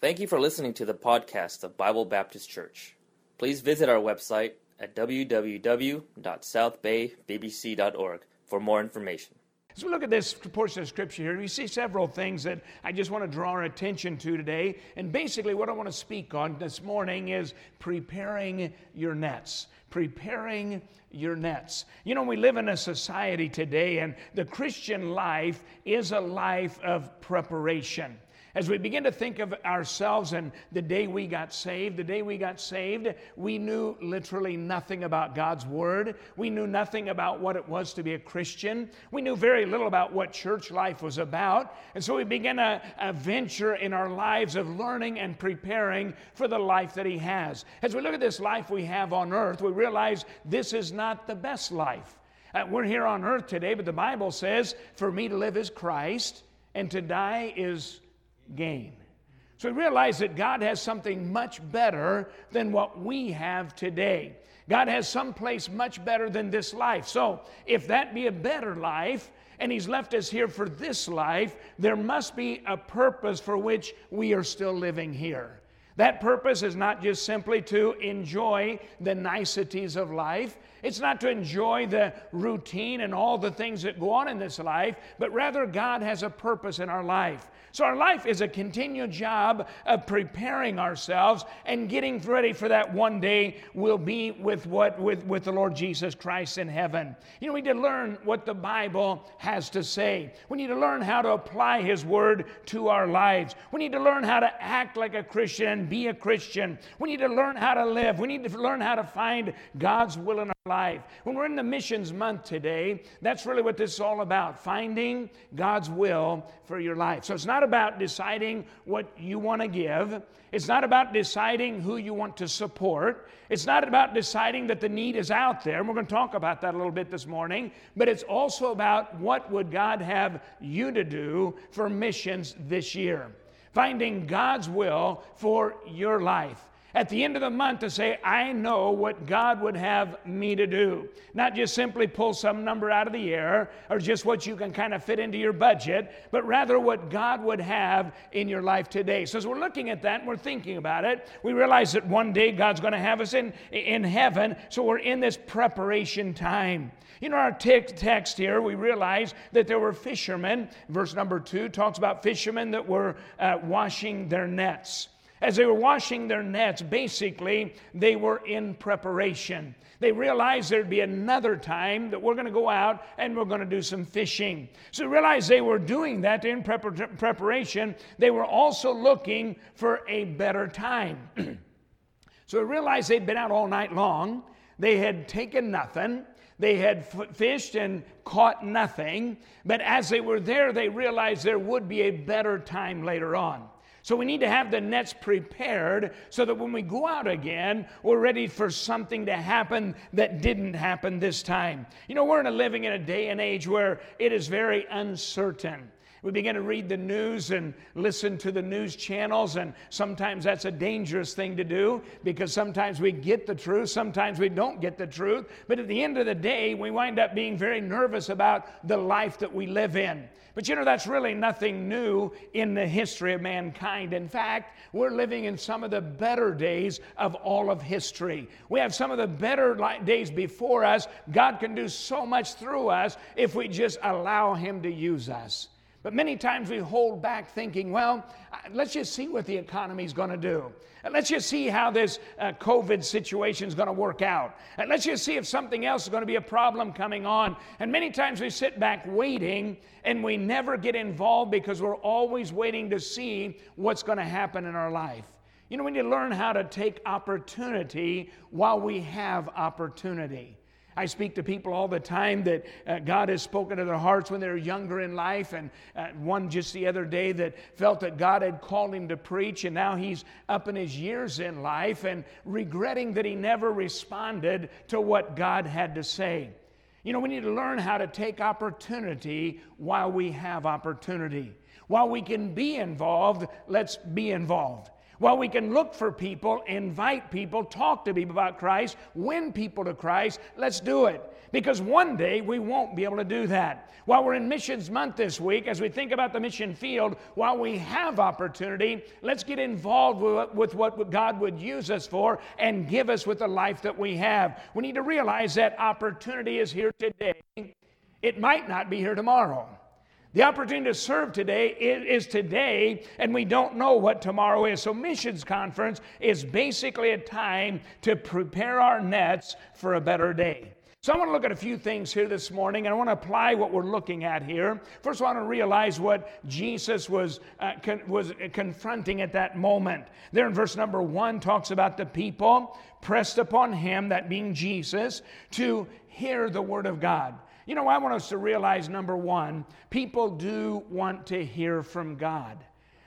Thank you for listening to the podcast of Bible Baptist Church. Please visit our website at www.southbaybbc.org for more information. As we look at this portion of scripture here, we see several things that I just want to draw our attention to today. And basically, what I want to speak on this morning is preparing your nets. Preparing your nets. You know, we live in a society today, and the Christian life is a life of preparation. As we begin to think of ourselves and the day we got saved, the day we got saved, we knew literally nothing about God's Word. We knew nothing about what it was to be a Christian. We knew very little about what church life was about. And so we began a, a venture in our lives of learning and preparing for the life that He has. As we look at this life we have on earth, we realize this is not the best life. Uh, we're here on earth today, but the Bible says, For me to live is Christ, and to die is gain. So we realize that God has something much better than what we have today. God has some place much better than this life. So if that be a better life, and He's left us here for this life, there must be a purpose for which we are still living here. That purpose is not just simply to enjoy the niceties of life. It's not to enjoy the routine and all the things that go on in this life, but rather God has a purpose in our life. So our life is a continual job of preparing ourselves and getting ready for that one day we'll be with what with, with the Lord Jesus Christ in heaven. You know, we need to learn what the Bible has to say. We need to learn how to apply His Word to our lives. We need to learn how to act like a Christian and be a Christian. We need to learn how to live. We need to learn how to find God's will in our life. When we're in the missions month today, that's really what this is all about finding God's will for your life. So it's not about deciding what you want to give, it's not about deciding who you want to support, it's not about deciding that the need is out there. And we're going to talk about that a little bit this morning, but it's also about what would God have you to do for missions this year. Finding God's will for your life at the end of the month to say, I know what God would have me to do. Not just simply pull some number out of the air or just what you can kind of fit into your budget, but rather what God would have in your life today. So as we're looking at that and we're thinking about it, we realize that one day God's going to have us in, in heaven. So we're in this preparation time. You know, our text here, we realize that there were fishermen. Verse number two talks about fishermen that were uh, washing their nets. As they were washing their nets, basically, they were in preparation. They realized there'd be another time that we're going to go out and we're going to do some fishing. So they realized they were doing that in preparation. They were also looking for a better time. so they realized they'd been out all night long. They had taken nothing. They had f- fished and caught nothing. But as they were there, they realized there would be a better time later on. So we need to have the nets prepared so that when we go out again, we're ready for something to happen that didn't happen this time. You know, we're in a living in a day and age where it is very uncertain. We begin to read the news and listen to the news channels, and sometimes that's a dangerous thing to do because sometimes we get the truth, sometimes we don't get the truth. But at the end of the day, we wind up being very nervous about the life that we live in. But you know, that's really nothing new in the history of mankind. In fact, we're living in some of the better days of all of history. We have some of the better days before us. God can do so much through us if we just allow Him to use us. But many times we hold back thinking, well, let's just see what the economy is going to do. Let's just see how this uh, COVID situation is going to work out. And let's just see if something else is going to be a problem coming on. And many times we sit back waiting and we never get involved because we're always waiting to see what's going to happen in our life. You know, we need to learn how to take opportunity while we have opportunity. I speak to people all the time that uh, God has spoken to their hearts when they're younger in life. And uh, one just the other day that felt that God had called him to preach, and now he's up in his years in life and regretting that he never responded to what God had to say. You know, we need to learn how to take opportunity while we have opportunity. While we can be involved, let's be involved. While we can look for people, invite people, talk to people about Christ, win people to Christ, let's do it. Because one day we won't be able to do that. While we're in Missions Month this week, as we think about the mission field, while we have opportunity, let's get involved with, what God would use us for and give us with the life that we have. We need to realize that opportunity is here today. It might not be here tomorrow. The opportunity to serve today is, today, and we don't know what tomorrow is. So, Missions Conference is basically a time to prepare our nets for a better day. So, I want to look at a few things here this morning, and I want to apply what we're looking at here. First, I want to realize what Jesus was, uh, con- was confronting at that moment. There in verse number one, talks about the people pressed upon him, that being Jesus, to hear the word of God. You know, I want us to realize number one, people do want to hear from God.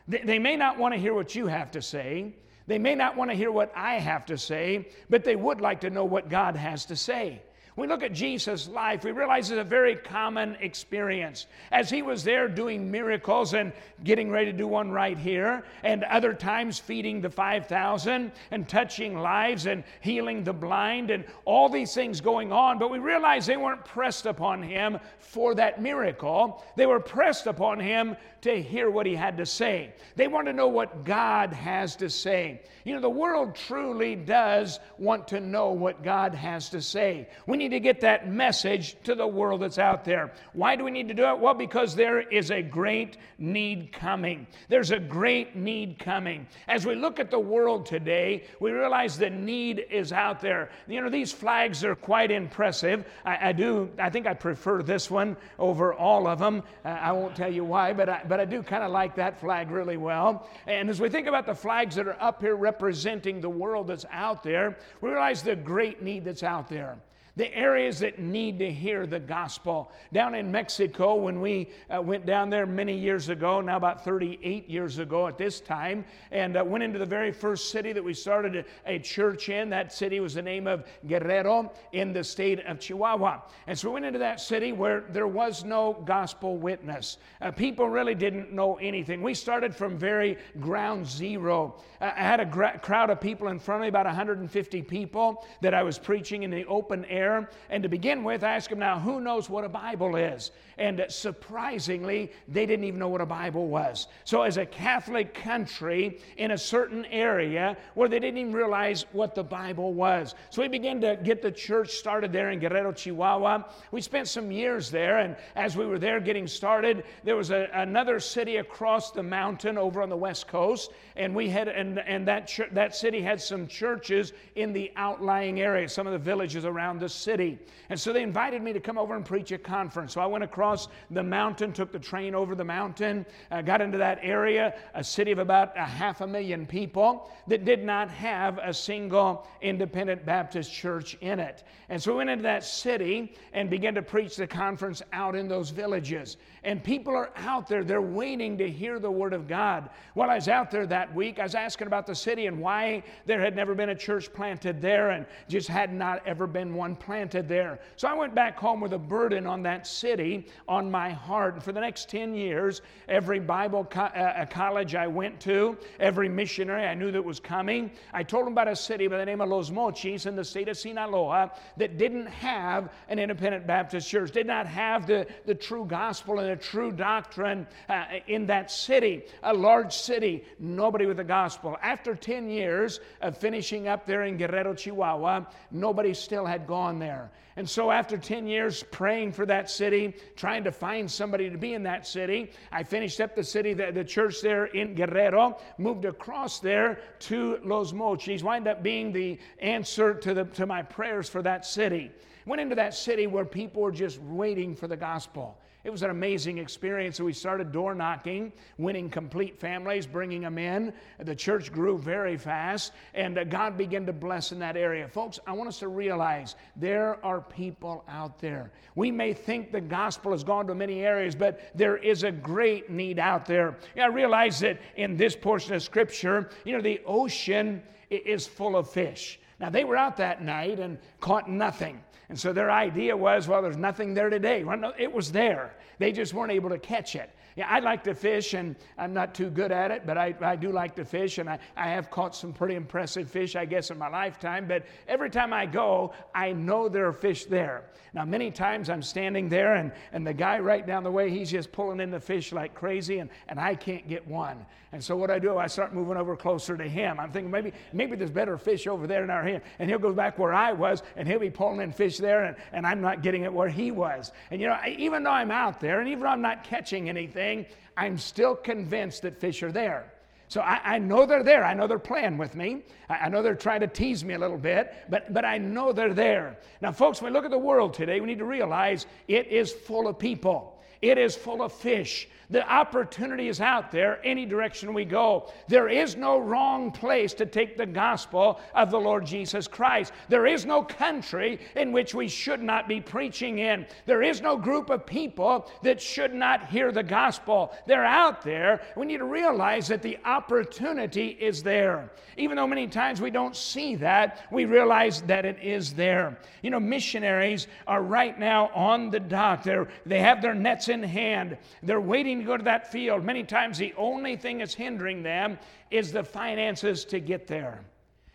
They, they may not want to hear what you have to say, they may not want to hear what I have to say, but they would like to know what God has to say. We look at Jesus' life, we realize it's a very common experience. As he was there doing miracles and getting ready to do one right here, and other times feeding the 5,000 and touching lives and healing the blind and all these things going on, but we realize they weren't pressed upon him for that miracle. They were pressed upon him to hear what he had to say. They want to know what God has to say. You know, the world truly does want to know what God has to say. We need to get that message to the world that's out there. Why do we need to do it? Well, because there is a great need coming. There's a great need coming. As we look at the world today, we realize the need is out there. You know, these flags are quite impressive. I, I do, I think I prefer this one over all of them. I won't tell you why, but I, but I do kind of like that flag really well. And as we think about the flags that are up here representing the world that's out there, we realize the great need that's out there the areas that need to hear the gospel. Down in Mexico, when we uh, went down there many years ago, now about 38 years ago at this time, and uh, went into the very first city that we started a, a, church in. That city was the name of Guerrero in the state of Chihuahua. And so we went into that city where there was no gospel witness. Uh, people really didn't know anything. We started from very ground zero. I had a gra- crowd of people in front of me, about 150 people, that I was preaching in the open air And to begin with, I asked them, now, who knows what a Bible is? And surprisingly, they didn't even know what a Bible was. So, as a Catholic country in a certain area where they didn't even realize what the Bible was. So, we began to get the church started there in Guerrero, Chihuahua. We spent some years there, and as we were there getting started, there was a, another city across the mountain over on the west coast, and we had, and, and that, ch- that city had some churches in the outlying area, some of the villages around the city. And so they invited me to come over and preach a conference. So I went across the mountain, took the train over the mountain, uh, got into that area, a city of about a half a million people that did not have a single independent Baptist church in it. And so we went into that city and began to preach the conference out in those villages. And people are out there, they're waiting to hear the Word of God. While I was out there that week, I was asking about the city and why there had never been a church planted there and just had not ever been one planted there. So I went back home with a burden on that city on my heart. And for the next 10 years, every Bible co- uh, college I went to, every missionary I knew that was coming, I told them about a city by the name of Los Mochis in the state of Sinaloa that didn't have an independent Baptist church, did not have the, the true gospel and the true doctrine uh, in that city, a large city, nobody with the gospel. After 10 years of finishing up there in Guerrero, Chihuahua, nobody still had gone on there. And so, after 10 years praying for that city, trying to find somebody to be in that city, I finished up the city, the, the church there in Guerrero, moved across there to Los Mochis, wind up being the answer to, the, to my prayers for that city. Went into that city where people were just waiting for the gospel. It was an amazing experience. So we started door knocking, winning complete families, bringing them in. The church grew very fast, and uh, God began to bless in that area. Folks, I want us to realize there are people out there. We may think the gospel has gone to many areas, but there is a great need out there. I realize that in this portion of Scripture, you know, the ocean is full of fish. Now, they were out that night and caught nothing. And so their idea was, well, there's nothing there today. Well, no, it was there. They just weren't able to catch it. Yeah, I like to fish, and I'm not too good at it, but I, I do like to fish, and I, I have caught some pretty impressive fish, I guess, in my lifetime. But every time I go, I know there are fish there. Now, many times I'm standing there, and, and the guy right down the way, he's just pulling in the fish like crazy, and, and I can't get one. And so what I do, I start moving over closer to him. I'm thinking maybe, maybe there's better fish over there than our him. And he'll go back where I was, and he'll be pulling in fish there, and, and I'm not getting it where he was. And you know, even though I'm out there, and even though I'm not catching anything, I'm still convinced that fish are there. So I, I, know they're there. I know they're playing with me. I, I, know they're trying to tease me a little bit, but, but I know they're there. Now, folks, when we look at the world today, we need to realize it is full of people. It is full of fish. The opportunity is out there any direction we go. There is no wrong place to take the gospel of the Lord Jesus Christ. There is no country in which we should not be preaching in. There is no group of people that should not hear the gospel. They're out there. We need to realize that the opportunity is there. Even though many times we don't see that, we realize that it is there. You know, missionaries are right now on the dock. They're, they have their nets in hand. They're waiting to go to that field, many times the only thing that's hindering them is the finances to get there.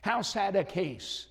How sad a case.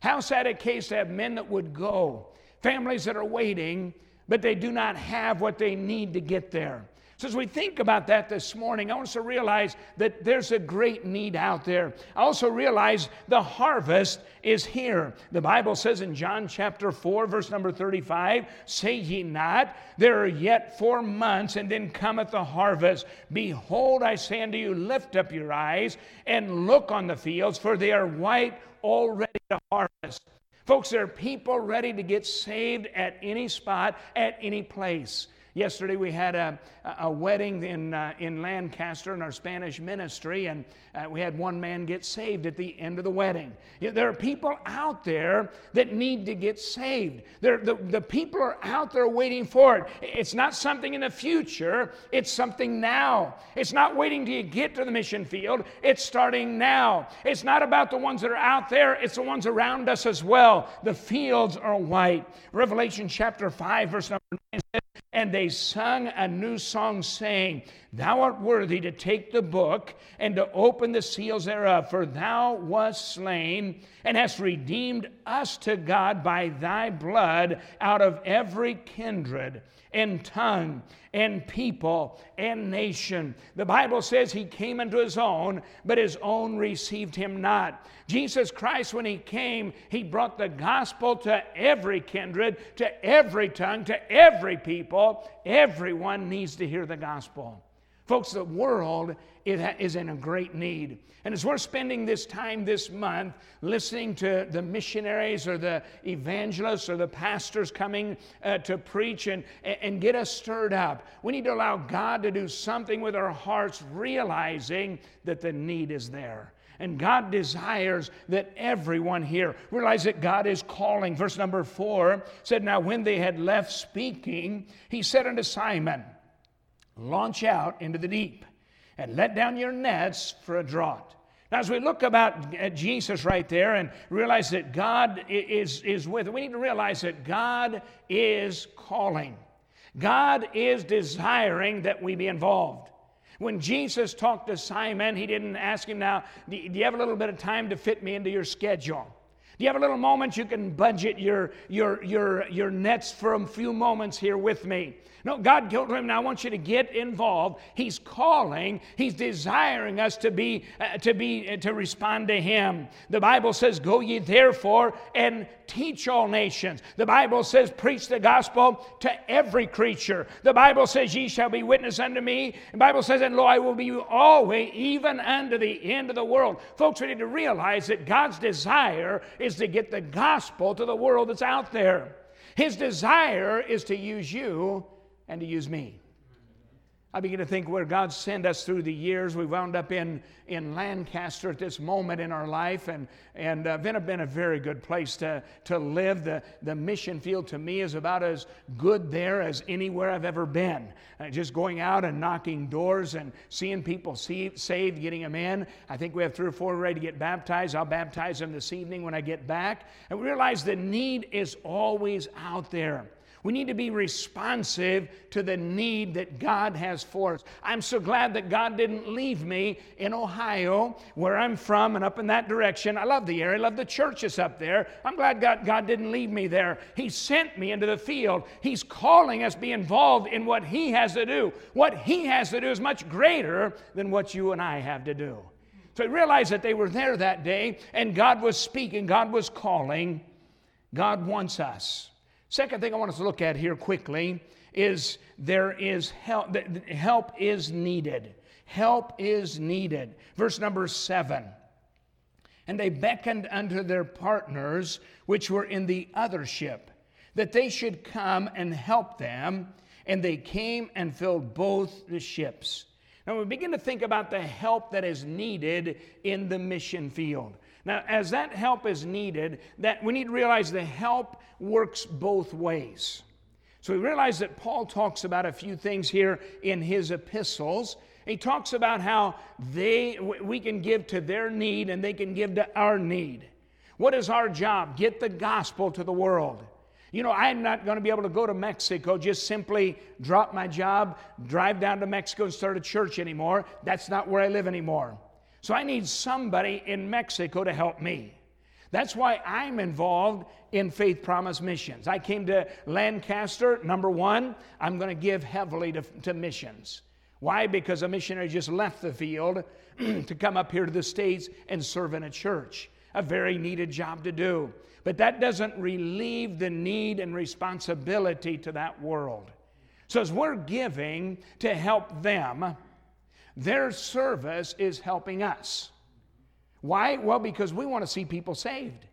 How sad a case to have men that would go, families that are waiting, but they do not have what they need to get there. So, as we think about that this morning, I want us to realize that there's a great need out there. I also realize the harvest is here. The Bible says in John chapter 4, verse number 35, Say ye not, there are yet four months, and then cometh the harvest. Behold, I say unto you, lift up your eyes and look on the fields, for they are white already to harvest. Folks, there are people ready to get saved at any spot, at any place. Yesterday we had a, a wedding in, uh, in Lancaster in our Spanish ministry, and uh, we had one man get saved at the end of the wedding. You know, there are people out there that need to get saved. The, the people are out there waiting for it. It's not something in the future, it's something now. It's not waiting till you get to the mission field, it's starting now. It's not about the ones that are out there, it's the ones around us as well. The fields are white. Revelation chapter 5, verse number 9 says, and they sung a new song, saying, Thou art worthy to take the book and to open the seals thereof, for thou wast slain and hast redeemed us to God by thy blood out of every kindred and tongue and people and nation. The Bible says he came into his own, but his own received him not. Jesus Christ, when he came, he brought the gospel to every kindred, to every tongue, to every people. Everyone needs to hear the gospel. Folks, the world is in a great need. And as we're spending this time this month listening to the missionaries or the evangelists or the pastors coming uh, to preach and, and get us stirred up, we need to allow God to do something with our hearts, realizing that the need is there. And God desires that everyone here realize that God is calling. Verse number four said, Now when they had left speaking, he said unto Simon, launch out into the deep and let down your nets for a draught. Now, as we look about at Jesus right there and realize that God is, is with, we need to realize that God is calling. God is desiring that we be involved. When Jesus talked to Simon, he didn't ask him, Now, do you have a little bit of time to fit me into your schedule? Do you have a little moment you can budget your, your, your, your nets for a few moments here with me? No, God told him, now I want you to get involved. He's calling, He's desiring us to be, uh, to be, uh, to respond to Him. The Bible says, Go ye therefore and teach all nations. The Bible says, Preach the gospel to every creature. The Bible says, Ye shall be witness unto me. The Bible says, And lo, I will be you always, even unto the end of the world. Folks, we need to realize that God's desire is to get the gospel to the world that's out there. His desire is to use you and to use me. I begin to think where God sent us through the years. We wound up in, in Lancaster at this moment in our life, and, and uh, been, been a very good place to, to live. The, the mission field to me is about as good there as anywhere I've ever been. Uh, just going out and knocking doors and seeing people see, saved, getting them in. I think we have three or four ready to get baptized. I'll baptize them this evening when I get back. And we realize the need is always out there. We need to be responsive to the need that God has for us. I'm so glad that God didn't leave me in Ohio, where I'm from, and up in that direction. I love the area, I love the churches up there. I'm glad God, God didn't leave me there. He sent me into the field. He's calling us to be involved in what He has to do. What He has to do is much greater than what you and I have to do. So I realized that they were there that day, and God was speaking, God was calling. God wants us. Second thing I want us to look at here quickly is there is help, help is needed. Help is needed. Verse number seven. And they beckoned unto their partners, which were in the other ship, that they should come and help them. And they came and filled both the ships. Now we begin to think about the help that is needed in the mission field. Now, as that help is needed, that we need to realize the help works both ways. So we realize that Paul talks about a few things here in his epistles. He talks about how they we can give to their need and they can give to our need. What is our job? Get the gospel to the world. You know, I'm not going to be able to go to Mexico, just simply drop my job, drive down to Mexico and start a church anymore. That's not where I live anymore. So I need somebody in Mexico to help me. That's why I'm involved in Faith Promise Missions. I came to Lancaster, number one, I'm going to give heavily to, to missions. Why? Because a missionary just left the field to come up here to the States and serve in a church. A very needed job to do. But that doesn't relieve the need and responsibility to that world. So as we're giving to help them, their service is helping us. Why? Well, because we want to see people saved.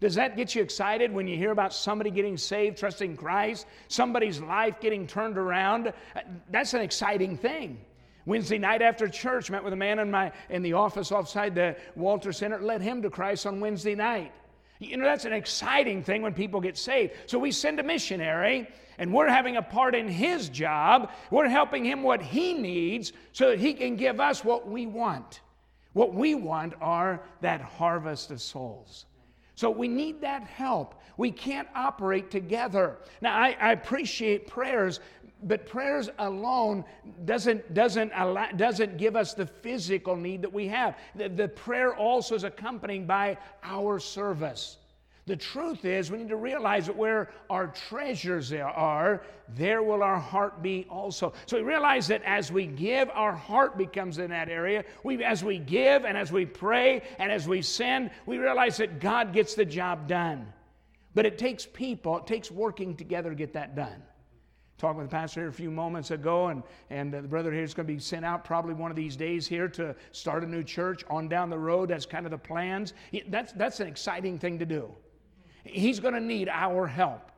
Does that get you excited when you hear about somebody getting saved, trusting Christ, somebody's life getting turned around? Uh, that's an exciting thing. Wednesday night after church, met with a man in my in the office outside the Walter Center, led him to Christ on Wednesday night. You know, that's an exciting thing when people get saved. So we send a missionary, and we're having a part in his job. We're helping him what he needs so that he can give us what we want. What we want are that harvest of souls. So we need that help. We can't operate together. Now, I, I appreciate prayers, but prayers alone doesn't, doesn't, allow, doesn't give us the physical need that we have. The, the prayer also is accompanied by our service. The truth is, we need to realize that where our treasures are, there will our heart be also. So we realize that as we give, our heart becomes in that area. We, as we give and as we pray and as we send, we realize that God gets the job done. But it takes people, it takes working together to get that done. Talking with the pastor here a few moments ago, and, and the brother here is going to be sent out probably one of these days here to start a new church on down the road. That's kind of the plans. That's, that's an exciting thing to do. He's going to need our help.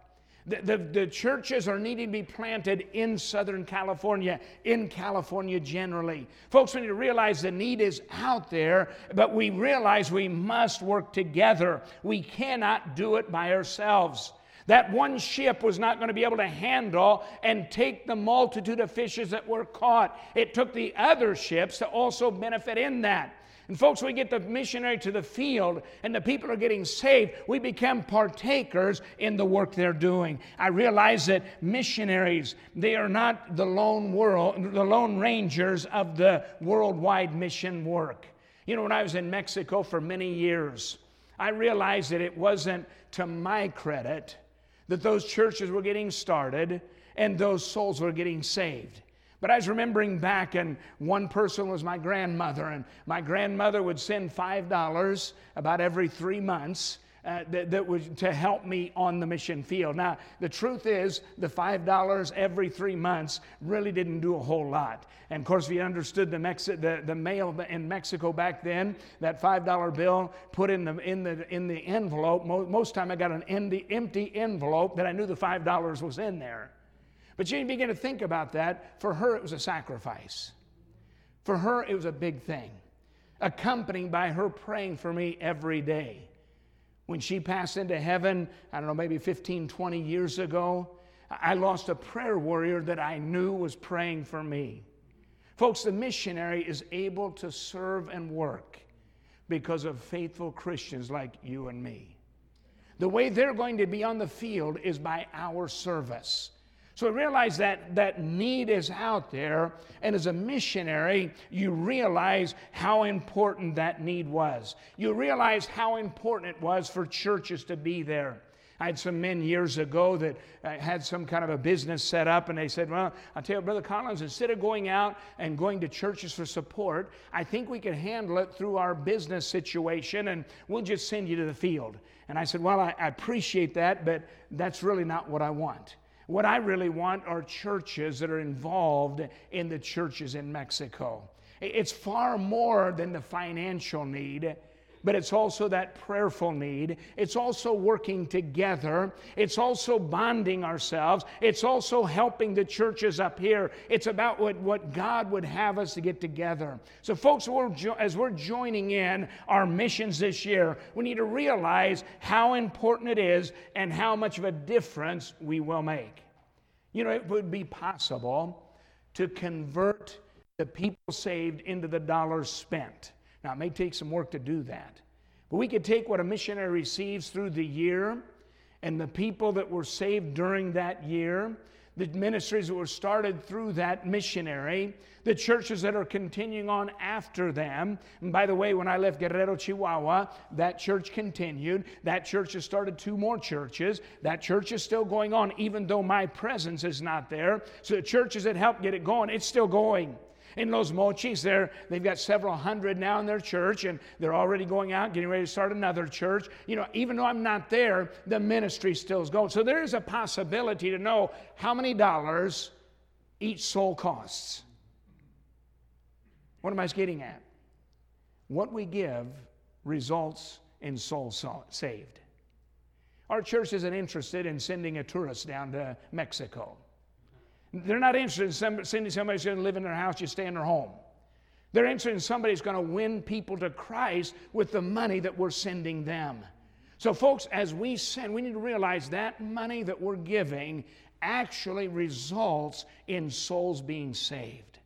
The, the, the, churches are needing to be planted in Southern California, in California generally. Folks, we need to realize the need is out there, but we realize we must work together. We cannot do it by ourselves. That one ship was not going to be able to handle and take the multitude of fishes that were caught. It took the other ships to also benefit in that. And folks, we get the missionary to the field and the people are getting saved. We become partakers in the work they're doing. I realize that missionaries, they are not the lone world, the lone rangers of the worldwide mission work. You know, when I was in Mexico for many years, I realized that it wasn't to my credit that those churches were getting started and those souls were getting saved. But I was remembering back, and one person was my grandmother, and my grandmother would send $5 about every three months. Uh, that, that, was to help me on the mission field. Now, the truth is, the $5 every three months really didn't do a whole lot. And of course, if you understood the, Mexi- the, the mail in Mexico back then, that $5 bill put in the, in the, in the envelope, most, most time I got an empty, empty envelope that I knew the $5 was in there. But you begin to think about that. For her, it was a sacrifice. For her, it was a big thing, accompanied by her praying for me every day. When she passed into heaven, I don't know, maybe 15, 20 years ago, I lost a prayer warrior that I knew was praying for me. Folks, the missionary is able to serve and work because of faithful Christians like you and me. The way they're going to be on the field is by our service. So realize that that need is out there, and as a missionary, you realize how important that need was. You realize how important it was for churches to be there. I had some men years ago that uh, had some kind of a business set up, and they said, Well, I'll tell you, Brother Collins, instead of going out and going to churches for support, I think we can handle it through our business situation, and we'll just send you to the field. And I said, Well, I, I appreciate that, but that's really not what I want. What I really want are churches that are involved in the churches in Mexico. It's far more than the financial need but it's also that prayerful need. It's also working together. It's also bonding ourselves. It's also helping the churches up here. It's about what, what God would have us to get together. So, folks, we're jo- as we're joining in our missions this year, we need to realize how important it is and how much of a difference we will make. You know, it would be possible to convert the people saved into the dollars spent. Now, it may take some work to do that. But we could take what a missionary receives through the year and the people that were saved during that year, the ministries that were started through that missionary, the churches that are continuing on after them. And by the way, when I left Guerrero, Chihuahua, that church continued. That church has started two more churches. That church is still going on, even though my presence is not there. So the churches that helped get it going, it's still going. In Los Mochis, they've got several hundred now in their church, and they're already going out, getting ready to start another church. You know, even though I'm not there, the ministry still is going. So there is a possibility to know how many dollars each soul costs. What am I getting at? What we give results in souls saved. Our church isn't interested in sending a tourist down to Mexico. They're not interested in sending somebody who's going to live in their house, just stay in their home. They're interested in somebody who's going to win people to Christ with the money that we're sending them. So, folks, as we send, we need to realize that money that we're giving actually results in souls being saved.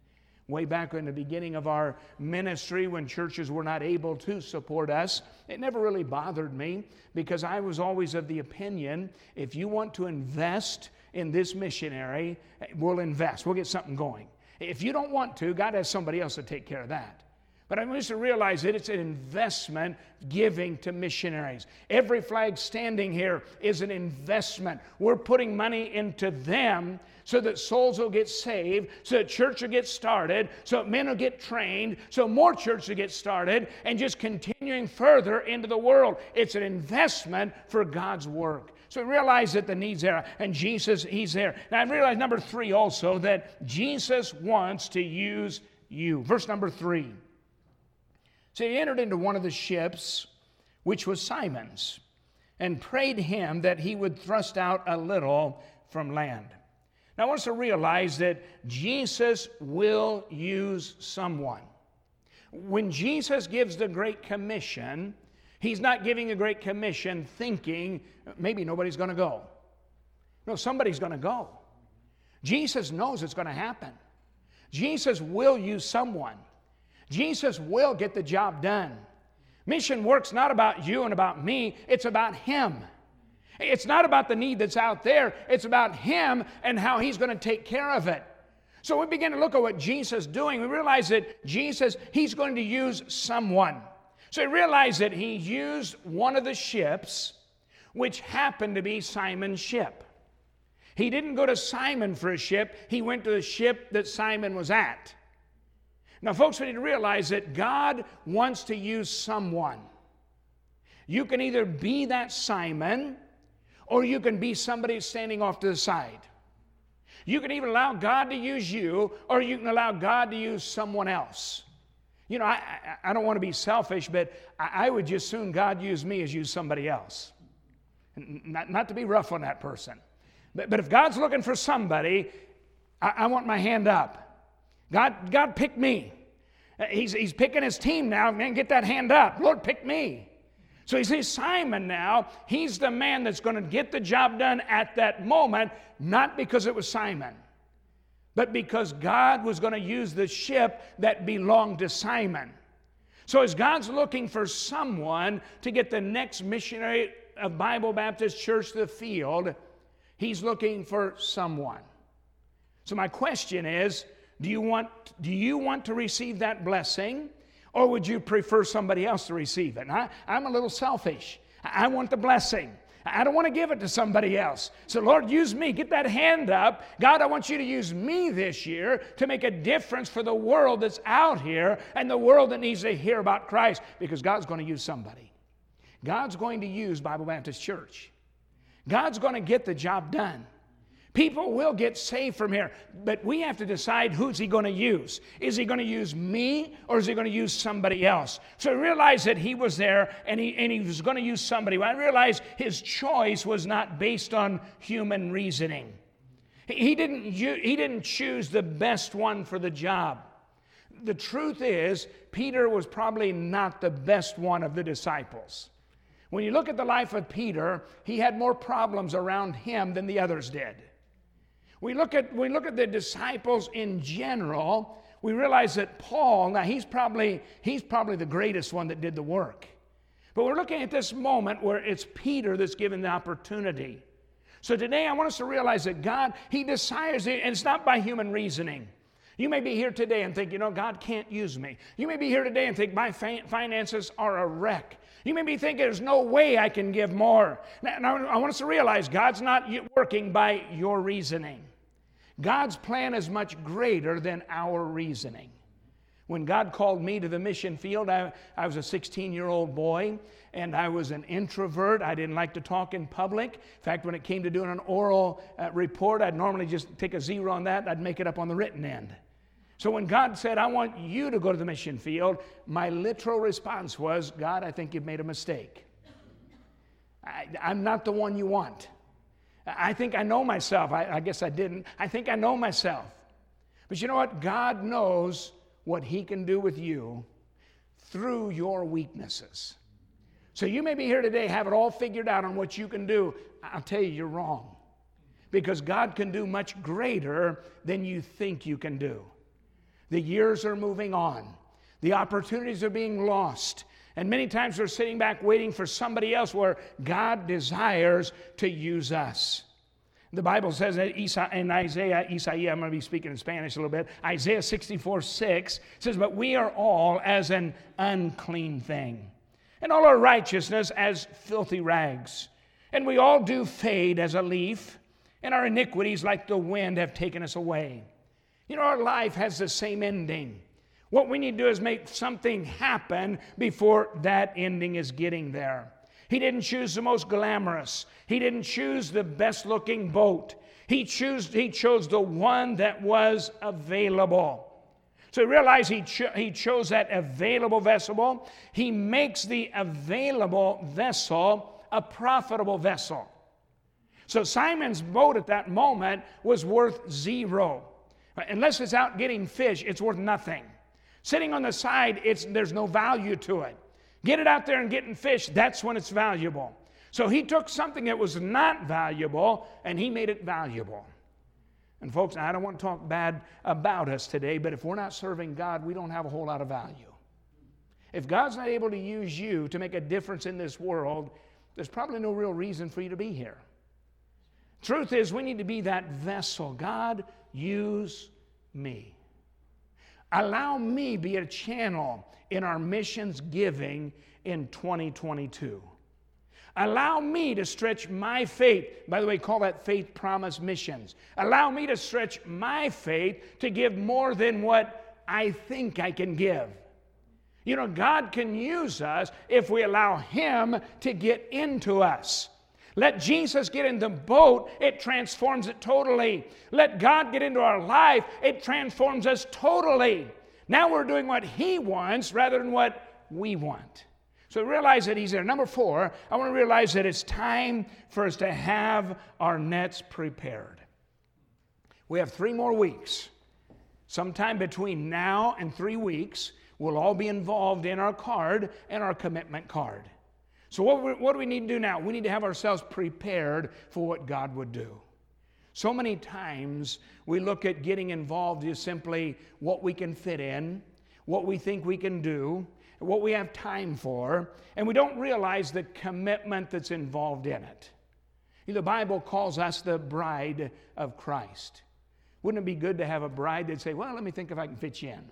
Way back in the beginning of our ministry, when churches were not able to support us, it never really bothered me because I was always of the opinion if you want to invest in this missionary, eh, we'll invest, we'll get something going. If you don't want to, God has somebody else to take care of that. But I want us to realize that it's an investment giving to missionaries. Every flag standing here is an investment. We're putting money into them so that souls will get saved, so that church will get started, so that men will get trained, so more church will get started, and just continuing further into the world. It's an investment for God's work. So realize that the need's there, and Jesus, He's there. Now I realize number three also that Jesus wants to use you. Verse number three. So he entered into one of the ships, which was Simon's, and prayed him that he would thrust out a little from land. Now I want us to realize that Jesus will use someone. When Jesus gives the Great Commission, He's not giving a great commission thinking maybe nobody's going to go. No, somebody's going to go. Jesus knows it's going to happen. Jesus will use someone. Jesus will get the job done. Mission work's not about you and about me, it's about Him. It's not about the need that's out there, it's about Him and how He's going to take care of it. So we begin to look at what Jesus is doing. We realize that Jesus, He's going to use someone. So he realized that he used one of the ships, which happened to be Simon's ship. He didn't go to Simon for a ship, he went to the ship that Simon was at. Now, folks, we need to realize that God wants to use someone. You can either be that Simon or you can be somebody standing off to the side. You can even allow God to use you or you can allow God to use someone else. You know, I, I, I don't want to be selfish, but I, I, would just soon God use me as use somebody else. Not, not to be rough on that person. But, but if God's looking for somebody, I, I want my hand up. God, God picked me. Uh, he's, he's picking his team now. Man, get that hand up. Lord, pick me. So he sees Simon now. He's the man that's going to get the job done at that moment, not because it was Simon but because God was going to use the ship that belonged to Simon. So, as God's looking for someone to get the next missionary of Bible Baptist Church to the field, he's looking for someone. So my question is, do you want do you want to receive that blessing or would you prefer somebody else to receive it? I, I'm a little selfish. I want the blessing. I don't want to give it to somebody else. So, Lord, use me. Get that hand up. God, I want you to use me this year to make a difference for the world that's out here and the world that needs to hear about Christ because God's going to use somebody. God's going to use Bible Baptist Church. God's going to get the job done. People will get saved from here, but we have to decide who's he going to use. Is he going to use me or is he going to use somebody else? So I realized that he was there and he, and he was going to use somebody. I realized his choice was not based on human reasoning. He didn't, he didn't choose the best one for the job. The truth is, Peter was probably not the best one of the disciples. When you look at the life of Peter, he had more problems around him than the others did. We look at, we look at the disciples in general, we realize that Paul, now he's probably, he's probably the greatest one that did the work. But we're looking at this moment where it's Peter that's given the opportunity. So today I want us to realize that God, He desires it, and it's not by human reasoning. You may be here today and think, you know, God can't use me. You may be here today and think, my finances are a wreck. You may be thinking, there's no way I can give more. Now, I want us to realize God's not working by your reasoning. God's plan is much greater than our reasoning. When God called me to the mission field, I, I was a 16 year old boy and I was an introvert. I didn't like to talk in public. In fact, when it came to doing an oral uh, report, I'd normally just take a zero on that, I'd make it up on the written end. So when God said, I want you to go to the mission field, my literal response was, God, I think you've made a mistake. I, I'm not the one you want. I think I know myself. I, I, guess I didn't. I think I know myself. But you know what? God knows what He can do with you through your weaknesses. So you may be here today, have it all figured out on what you can do. I'll tell you, you're wrong. Because God can do much greater than you think you can do. The years are moving on, the opportunities are being lost. And many times we're sitting back waiting for somebody else where God desires to use us. The Bible says that in Isaiah, Isaiah, I'm going to be speaking in Spanish a little bit. Isaiah 64 6 says, But we are all as an unclean thing, and all our righteousness as filthy rags. And we all do fade as a leaf, and our iniquities, like the wind, have taken us away. You know, our life has the same ending. What we need to do is make something happen before that ending is getting there. He didn't choose the most glamorous. He didn't choose the best looking boat. He, choose, he chose the one that was available. So realize he, cho- he chose that available vessel. He makes the available vessel a profitable vessel. So Simon's boat at that moment was worth zero. Unless it's out getting fish, it's worth nothing. Sitting on the side, it's, there's no value to it. Get it out there and getting fish, that's when it's valuable. So he took something that was not valuable and he made it valuable. And folks, I don't want to talk bad about us today, but if we're not serving God, we don't have a whole lot of value. If God's not able to use you to make a difference in this world, there's probably no real reason for you to be here. Truth is, we need to be that vessel. God, use me. Allow me be a channel in our missions giving in 2022. Allow me to stretch my faith. By the way, call that faith promise missions. Allow me to stretch my faith to give more than what I think I can give. You know, God can use us if we allow Him to get into us. Let Jesus get in the boat, it transforms it totally. Let God get into our life, it transforms us totally. Now we're doing what He wants rather than what we want. So realize that He's there. Number four, I want to realize that it's time for us to have our nets prepared. We have three more weeks. Sometime between now and three weeks, we'll all be involved in our card and our commitment card. So, what, what do we need to do now? We need to have ourselves prepared for what God would do. So many times we look at getting involved as simply what we can fit in, what we think we can do. what we have time for, and we don't realize the commitment that's involved in it. The Bible calls us the bride of Christ. Wouldn't it be good to have a bride that'd say, Well, let me think if I can fit you in?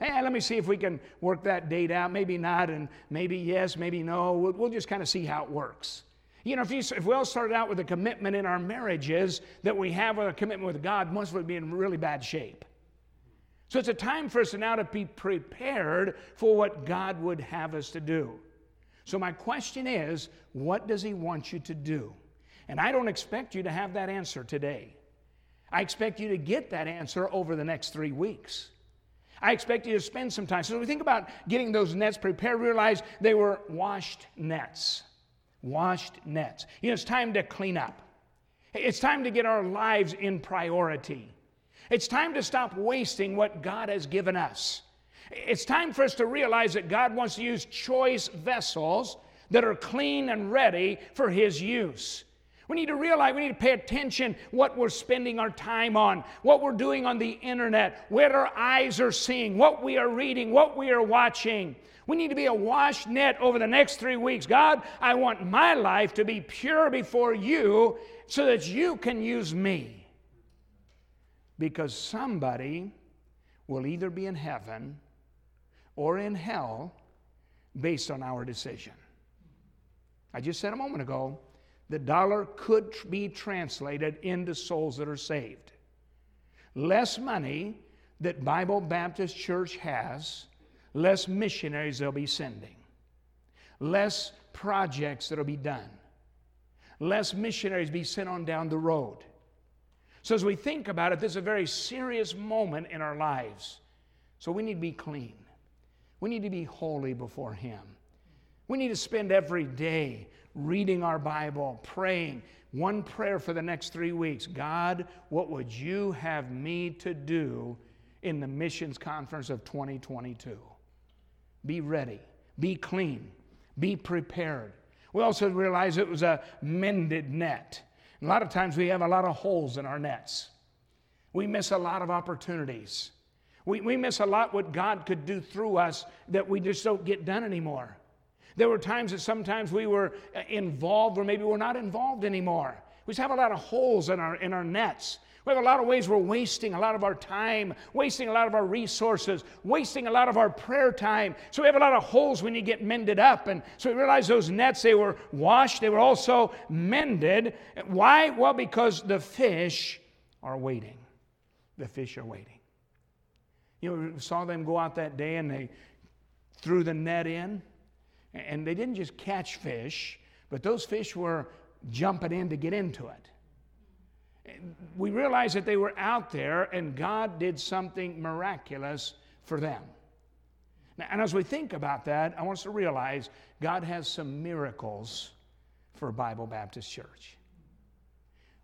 Hey, let me see if we can work that date out. Maybe not, and maybe yes, maybe no. We'll, we'll just kind of see how it works. You know, if, you, if we all started out with a commitment in our marriages that we have a commitment with God, most would be in really bad shape. So it's a time for us now to be prepared for what God would have us to do. So my question is, what does He want you to do? And I don't expect you to have that answer today. I expect you to get that answer over the next three weeks. I expect you to spend some time. So we think about getting those nets prepared, realize they were washed nets. Washed nets. You know, it's time to clean up. It's time to get our lives in priority. It's time to stop wasting what God has given us. It's time for us to realize that God wants to use choice vessels that are clean and ready for His use. We need to realize, we need to pay attention what we're spending our time on, what we're doing on the internet, what our eyes are seeing, what we are reading, what we are watching. We need to be a wash net over the next three weeks. God, I want my life to be pure before you so that you can use me. Because somebody will either be in heaven or in hell based on our decision. I just said a moment ago, the dollar could be translated into souls that are saved. Less money that Bible Baptist Church has, less missionaries they'll be sending, less projects that'll be done, less missionaries be sent on down the road. So, as we think about it, this is a very serious moment in our lives. So, we need to be clean. We need to be holy before Him. We need to spend every day reading our Bible, praying. One prayer for the next three weeks God, what would you have me to do in the missions conference of 2022? Be ready, be clean, be prepared. We also realize it was a mended net. A lot of times we have a lot of holes in our nets. We miss a lot of opportunities. We, we miss a lot what God could do through us that we just don't get done anymore. There were times that sometimes we were uh, involved or maybe we're not involved anymore. We just have a lot of holes in our, in our nets. We have a lot of ways we're wasting a lot of our time, wasting a lot of our resources, wasting a lot of our prayer time. So we have a lot of holes need to get mended up. And so we realize those nets, they were washed, they were also mended. Why? Well, because the fish are waiting. The fish are waiting. You know, saw them go out that day and they threw the net in. And they didn't just catch fish, but those fish were jumping in to get into it. We realized that they were out there and God did something miraculous for them. Now, and as we think about that, I want us to realize God has some miracles for Bible Baptist Church.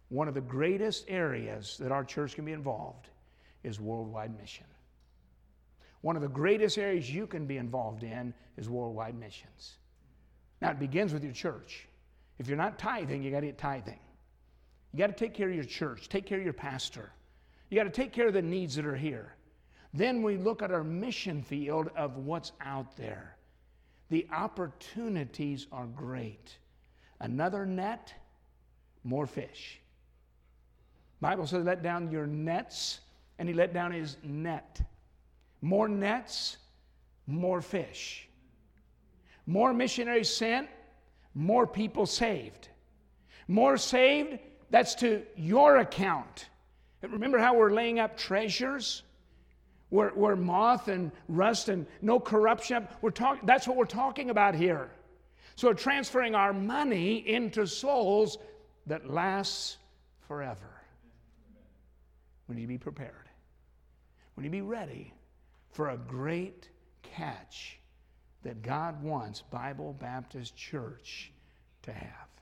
One of the greatest areas that our church can be involved is worldwide mission. One of the greatest areas you can be involved in is worldwide missions. Now, it begins with your church. If you're not tithing, you got to get tithing. You got to take care of your church, take care of your pastor. You got to take care of the needs that are here. Then we look at our mission field of what's out there. The opportunities are great. Another net, more fish. Bible says let down your nets, and he let down his net. More nets, more fish. More missionaries sent, more people saved. More saved, that's to your account. And remember how we're laying up treasures? Where, where moth and rust and no corruption, we're talk, that's what we're talking about here. So we're transferring our money into souls that lasts forever. We need to be prepared. We need to be ready for a great catch that God wants Bible Baptist Church to have.